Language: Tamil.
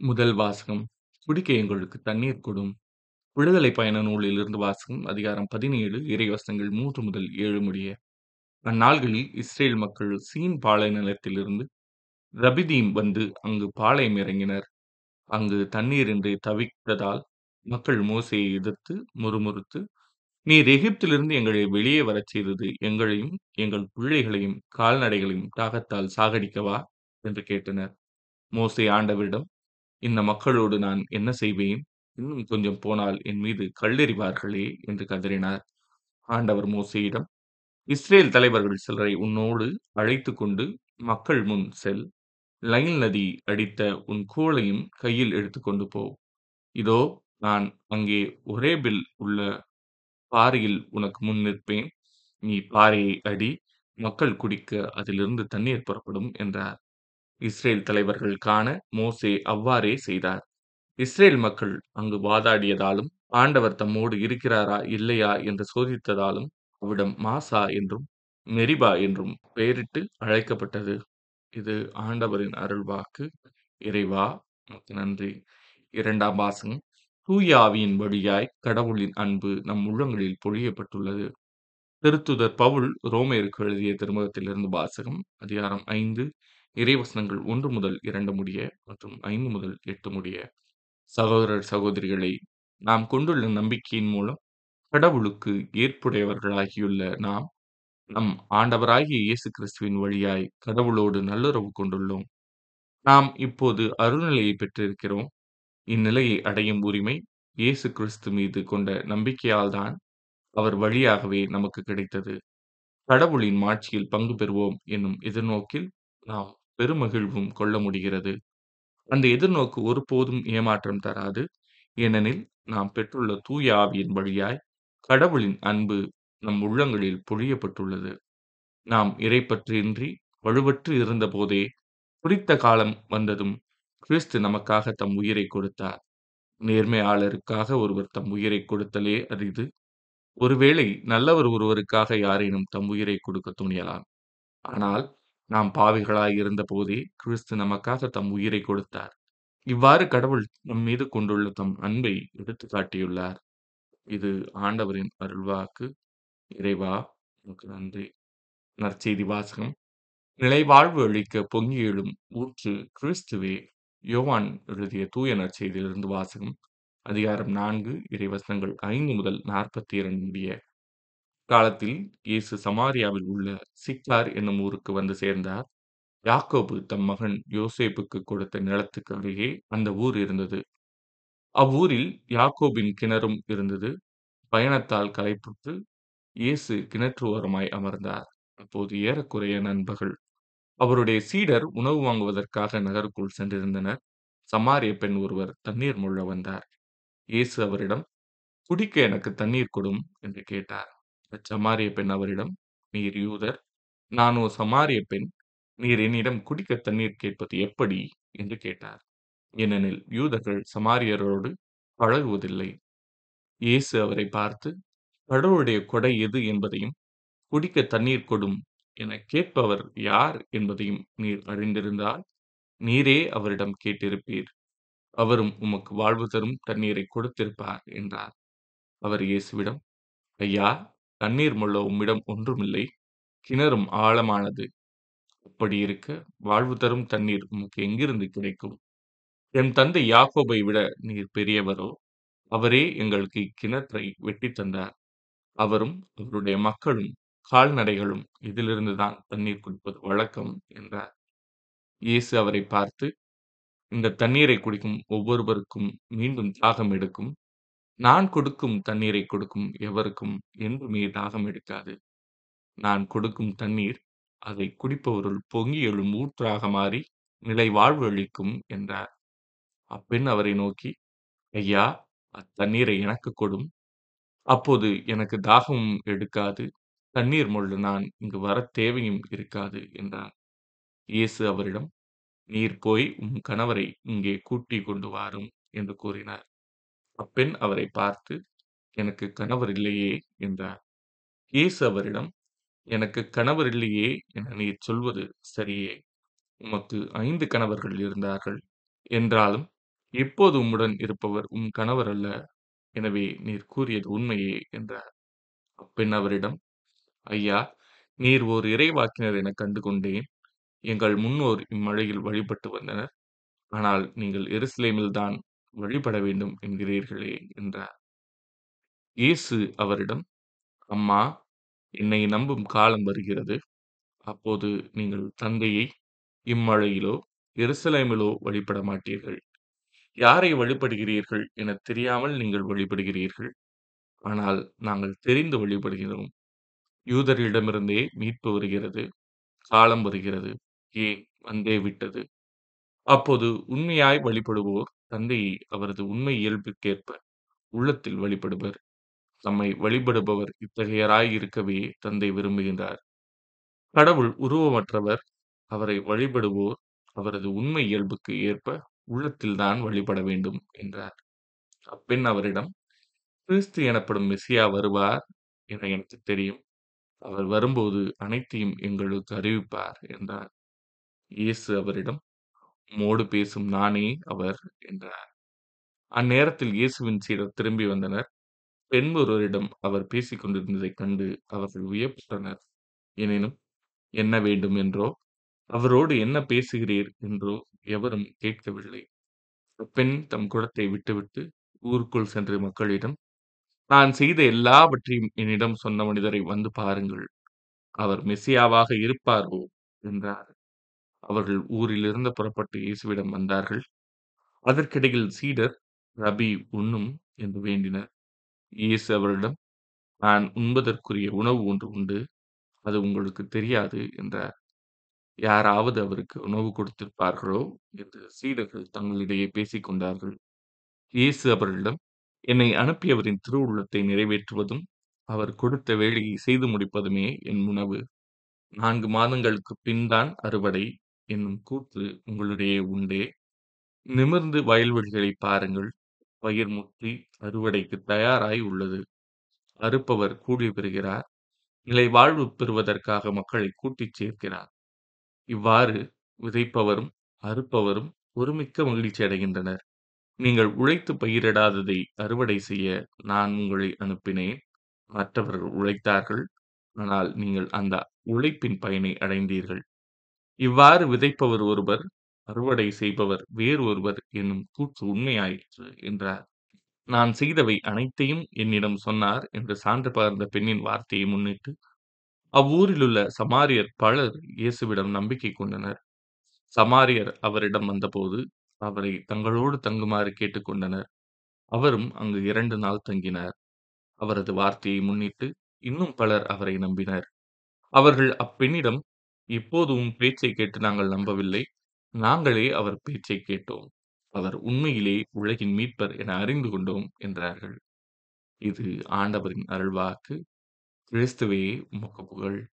முதல் வாசகம் குடிக்க எங்களுக்கு தண்ணீர் கொடும். விடுதலை பயண நூலிலிருந்து வாசகம் அதிகாரம் பதினேழு இறைவசங்கள் மூன்று முதல் ஏழு முடிய. அந்நாள்களில் இஸ்ரேல் மக்கள் சீன் பாலை நிலத்திலிருந்து ரபிதீம் வந்து அங்கு பாளையம் இறங்கினர். அங்கு தண்ணீரின்றி தவித்ததால் மக்கள் மோசையை எதிர்த்து முறுமுறுத்து நீர் எகிப்திலிருந்து எங்களை வெளியே வரச் செய்தது. எங்களையும் எங்கள் பிள்ளைகளையும் கால்நடைகளையும் தாகத்தால் சாகடிக்கவா? என்று கேட்டனர். மோசை ஆண்டவரிடம் இந்த மக்களோடு நான் என்ன செய்வேன்? இன்னும் கொஞ்சம் போனால் என் மீது கல்லெறிவார்களே? என்று கதறினார். ஆண்டவர் மோசேயிடம் இஸ்ரேல் தலைவர்கள் சிலரை உன்னோடு அழைத்து கொண்டு மக்கள் முன் செல். லைன் நதி அடித்த உன் கோலையும் கையில் எடுத்துக்கொண்டு போ. இதோ நான் அங்கே ஒரேபில் உள்ள பாறையில் உனக்கு முன் நிற்பேன். நீ பாறையை அடி மக்கள் குடிக்க அதிலிருந்து தண்ணீர் புறப்படும் என்றார். இஸ்ரேல் தலைவர்கள் காண மோசே அவ்வாறே செய்தார். இஸ்ரேல் மக்கள் அங்கு வாதாடியதாலும் ஆண்டவர் தம்மோடு இருக்கிறாரா இல்லையா என்று சோதித்ததாலும் அவ்விடம் மாசா என்றும் மெரிபா என்றும் பெயரிட்டு அழைக்கப்பட்டது. இது ஆண்டவரின் அருள்வாக்கு. இறைவா நன்றி. இரண்டாம் வாசகம். தூயாவியின் வழியாய் கடவுளின் அன்பு நம் உள்ளங்களில் பொழியப்பட்டுள்ளது. திருத்துதர் பவுல் ரோமேருக்கு எழுதிய திருமுகத்திலிருந்து வாசகம் அதிகாரம் ஐந்து. இறைவசனங்கள் ஒன்று முதல் இரண்டு முடிய மற்றும் ஐந்து முதல் எட்டு முடிய சகோதரர் சகோதரிகளை நாம் கொண்டுள்ள நம்பிக்கையின் மூலம் கடவுளுக்கு ஏற்புடையவர்களாகியுள்ள நாம் நம் ஆண்டவராகிய இயேசு கிறிஸ்துவின் வழியாய் கடவுளோடு நல்லுறவு கொண்டுள்ளோம். நாம் இப்போது அருள்நிலையை பெற்றிருக்கிறோம். இந்நிலையை அடையும் உரிமை இயேசு கிறிஸ்து மீது கொண்ட நம்பிக்கையால்தான் அவர் வழியாகவே நமக்கு கிடைத்தது. கடவுளின் மாட்சியில் பங்கு பெறுவோம் என்னும் எதிர்நோக்கில் நாம் பெருமகிழ்வும் கொள்ள முடிகிறது. அந்த எதிர்நோக்கு ஒருபோதும் ஏமாற்றம் தராது. ஏனெனில் நாம் பெற்றுள்ள தூய ஆவியின் வழியாய் கடவுளின் அன்பு நம் உள்ளங்களில் பொழியப்பட்டுள்ளது. நாம் இறைப்பற்றின்றி வலுவற்று இருந்த போதே குறித்த காலம் வந்ததும் கிறிஸ்து நமக்காக தம் உயிரை கொடுத்தார். நேர்மையாளருக்காக ஒருவர் தம் உயிரை கொடுத்தலே அரிது. ஒருவேளை நல்லவர் ஒருவருக்காக யாரேனும் தம் உயிரை கொடுக்க துணியலாம். ஆனால் நாம் பாவிகளாய் இருந்த போதே கிறிஸ்து நமக்காக தம் உயிரை கொடுத்தார். இவ்வாறு கடவுள் நம் மீது கொண்டுள்ள தம் அன்பை எடுத்து காட்டியுள்ளார் இது ஆண்டவரின் அருள்வாக்கு. இறைவா உனக்கு நன்றி. நற்செய்தி வாசகம். நிலைவாழ்வு அளிக்க பொங்கி எழும் ஊற்று கிறிஸ்துவே யோவான் எழுதிய தூய நற்செய்தியிலிருந்து வாசகம் அதிகாரம் நான்கு இறைவசனங்கள் ஐந்து முதல் நாற்பத்தி இரண்டு முடிய காலத்தில் இயேசு சமாரியாவில் உள்ள சிக்கார் என்னும் ஊருக்கு வந்து சேர்ந்தார். யாக்கோபு தம் மகன் யோசேப்புக்கு கொடுத்த நிலத்துக்கு அருகே அந்த ஊர் இருந்தது. அவ்வூரில் யாக்கோபின் கிணறும் இருந்தது. பயணத்தால் களைப்புற்று இயேசு கிணற்று ஓரமாய் அமர்ந்தார். அப்போது ஏறக்குறைய நண்பர்கள். அவருடைய சீடர் உணவு வாங்குவதற்காக நகருக்குள் சென்றிருந்தனர். சமாரிய பெண் ஒருவர் தண்ணீர் முள்ள வந்தார். இயேசு அவரிடம் குடிக்க எனக்கு தண்ணீர் கொடும் என்று கேட்டார். சமாரிய பெண் அவரிடம் நீர் யூதர் நானோ சமாரிய பெண் நீர் என்னிடம் குடிக்க தண்ணீர் கேட்பது எப்படி? என்று கேட்டார். ஏனெனில் யூதர்கள் சமாரியரோடு பழகுவதில்லை. இயேசு அவரை பார்த்து கடவுளுடைய கொடை எது என்பதையும் குடிக்க தண்ணீர் கொடும் என கேட்பவர் யார் என்பதையும் நீர் அறிந்திருந்தால் நீரே அவரிடம் கேட்டிருப்பீர். அவரும் உமக்கு வாழ்வு தரும் தண்ணீரை கொடுத்திருப்பார் என்றார். அவர் இயேசுவிடம் ஐயா தண்ணீர் முள்ள உம்மிடம் ஒன்றுமில்லை. கிணறும் ஆழமானது. அப்படி இருக்க வாழ்வு தரும் தண்ணீர் உமக்கு எங்கிருந்து கிடைக்கும்? என் தந்தை யாக்கோபை விட நீர் பெரியவரோ? அவரே எங்களுக்கு இக்கிணற்றை வெட்டி தந்தார். அவரும் அவருடைய மக்களும் கால்நடைகளும் இதிலிருந்து தான் தண்ணீர் குடிப்பது வழக்கம் என்றார். இயேசு அவரை பார்த்து இந்த தண்ணீரை குடிக்கும் ஒவ்வொருவருக்கும் மீண்டும் தாகம் எடுக்கும். நான் கொடுக்கும் தண்ணீரை கொடுக்கும் எவருக்கும் என்றுமே தாகம் எடுக்காது. நான் கொடுக்கும் தண்ணீர் அதை குடிப்பவருள் பொங்கி எழும் ஊற்றாக மாறி நிலை வாழ்வு அளிக்கும் என்றார். அப்பெண் அவரை நோக்கி ஐயா அத்தண்ணீரை எனக்கு கொடும். அப்போது எனக்கு தாகமும் எடுக்காது. தண்ணீர் மொள்ள நான் இங்கு வர தேவையும் இருக்காது என்றார். இயேசு அவரிடம் நீர் போய் உம் கணவரை இங்கே கூட்டி கொண்டு வாரும் என்று கூறினார். அப்பெண் அவரை பார்த்து எனக்கு கணவர் இல்லையே என்றார் இயேசு அவரிடம் எனக்கு கணவர் இல்லையே என நீர் சொல்வது சரியே உமக்கு ஐந்து கணவர்கள் இருந்தார்கள் என்றாலும் இப்போது உம்முடன் இருப்பவர் உம் கணவர் அல்ல. எனவே நீர் கூறியது உண்மையே என்றார். அப்பெண் அவரிடம், ஐயா, நீர் ஓர் இறைவாக்கினர் எனக் கண்டு கொண்டேன். எங்கள் முன்னோர் இம்மலையில் வழிபட்டு வந்தனர். ஆனால் நீங்கள் எருசலேமில்தான் வழிபட வேண்டும் என்கிறீர்களே என்றார். இயேசு அவரிடம், அம்மா, என்னை நம்பும் காலம் வருகிறது. அப்போது நீங்கள் தந்தையை இம்மழையிலோ எருசலேமிலோ வழிபட மாட்டீர்கள். யாரை வழிபடுகிறீர்கள் எனத் தெரியாமல் நீங்கள் வழிபடுகிறீர்கள். ஆனால் நாங்கள் தெரிந்து வழிபடுகிறோம். யூதரிடமிருந்தே மீட்பு வருகிறது. காலம் வருகிறது. ஏன் வந்தே விட்டது. அப்போது உண்மையாய் வழிபடுவோர் தந்தையை அவரது உண்மை இயல்புக்கேற்ப உள்ளத்தில் வழிபடுவர். தம்மை வழிபடுபவர் இத்தகையராய் இருக்கவே தந்தை விரும்புகின்றார். கடவுள் உருவமற்றவர். அவரை வழிபடுவோர் அவரது உண்மை இயல்புக்கு ஏற்ப உள்ளத்தில்தான் வழிபட வேண்டும் என்றார். அப்பெண் அவரிடம், கிறிஸ்து எனப்படும் மெசியா வருவார் என எனக்குத் தெரியும். அவர் வரும்போது அனைத்தையும் எங்களுக்கு அறிவிப்பார் என்றார். இயேசு அவரிடம், உம்மோடு பேசும் நானே அவர் என்றார். அந்நேரத்தில் இயேசுவின் சீடர் திரும்பி வந்தனர். பெண் ஒருவரிடம் அவர் பேசிக் கொண்டிருந்ததைக் கண்டு அவர்கள் வியப்புற்றனர். எனினும் என்ன வேண்டும் என்றோ, அவரோடு என்ன பேசுகிறீர் என்றோ எவரும் கேட்கவில்லை. அப்பெண் தம் குடத்தை விட்டுவிட்டு ஊருக்குள் சென்று மக்களிடம், நான் செய்த எல்லாவற்றையும் என்னிடம் சொன்ன மனிதரை வந்து பாருங்கள். அவர் மெசியாவாக இருப்பாரோ என்றார். அவர்கள் ஊரிலிருந்து புறப்பட்டு இயேசுவிடம் வந்தார்கள். அதற்கிடையில் சீடர், ரபி உண்ணும் என்று வேண்டினர். இயேசு அவரிடம் நான் உண்பதற்குரிய உணவு ஒன்று உண்டு. அது உங்களுக்குத் தெரியாது என்றார். யாராவது அவருக்கு உணவு கொடுத்திருப்பார்களோ என்று சீடர்கள் தங்களிடையே பேசிக் கொண்டார்கள். இயேசு அவர்களிடம், என்னை அனுப்பியவரின் திருவுள்ளத்தை நிறைவேற்றுவதும், அவர் கொடுத்த வேலையை செய்து முடிப்பதுமே என் உணவு. நான்கு மாதங்களுக்குப் பின்தான் அறுவடை என்னும் கூற்று உங்களுடைய உண்டே. நிமிர்ந்து வயல்வெளிகளைப் பாருங்கள். பயிர் முற்றி அறுவடைக்குத் தயாராய் உள்ளது. அறுப்பவர் கூலி பெறுகிறார். நிலைவாழ்வு பெறுவதற்காக மக்களைக் கூட்டிச் சேர்க்கிறார். இவ்வாறு விதைப்பவரும் அறுப்பவரும் ஒருமிக்க மகிழ்ச்சியடைகின்றனர். நீங்கள் உழைத்துப் பயிரிடாததை அறுவடை செய்ய நான் உங்களை அனுப்பினேன். மற்றவர்கள் உழைத்தார்கள். ஆனால் நீங்கள் அந்த உழைப்பின் பயனை அடைந்தீர்கள். இவ்வாறு விதைப்பவர் ஒருவர், அறுவடை செய்பவர் வேறு ஒருவர் என்னும் கூற்று உண்மையாயிற்று என்றார். நான் செய்தவை அனைத்தையும் என்னிடம் சொன்னார் என்று சான்று பகர்ந்த பெண்ணின் வார்த்தையை முன்னிட்டு, அவ்வூரிலுள்ள சமாரியர் பலர் இயேசுவிடம் நம்பிக்கை கொண்டனர். சமாரியர் அவரிடம் வந்தபோது, அவரை தங்களோடு தங்குமாறு கேட்டுக் கொண்டனர். அவரும் அங்கு இரண்டு நாள் தங்கினார். அவரது வார்த்தையை முன்னிட்டு இன்னும் பலர் அவரை நம்பினர். அவர்கள் அப்பெண்ணிடம், இப்போது உம் பேச்சைக் கேட்டு நாங்கள் நம்பவில்லை. நாங்களே அவர் பேச்சைக் கேட்டோம். அவர் உண்மையிலே உலகின் மீட்பர் என அறிந்து கொண்டோம் என்றார்கள். இது ஆண்டவரின் அருள்வாக்கு. கிறிஸ்துவே உமக்கு புகழ்.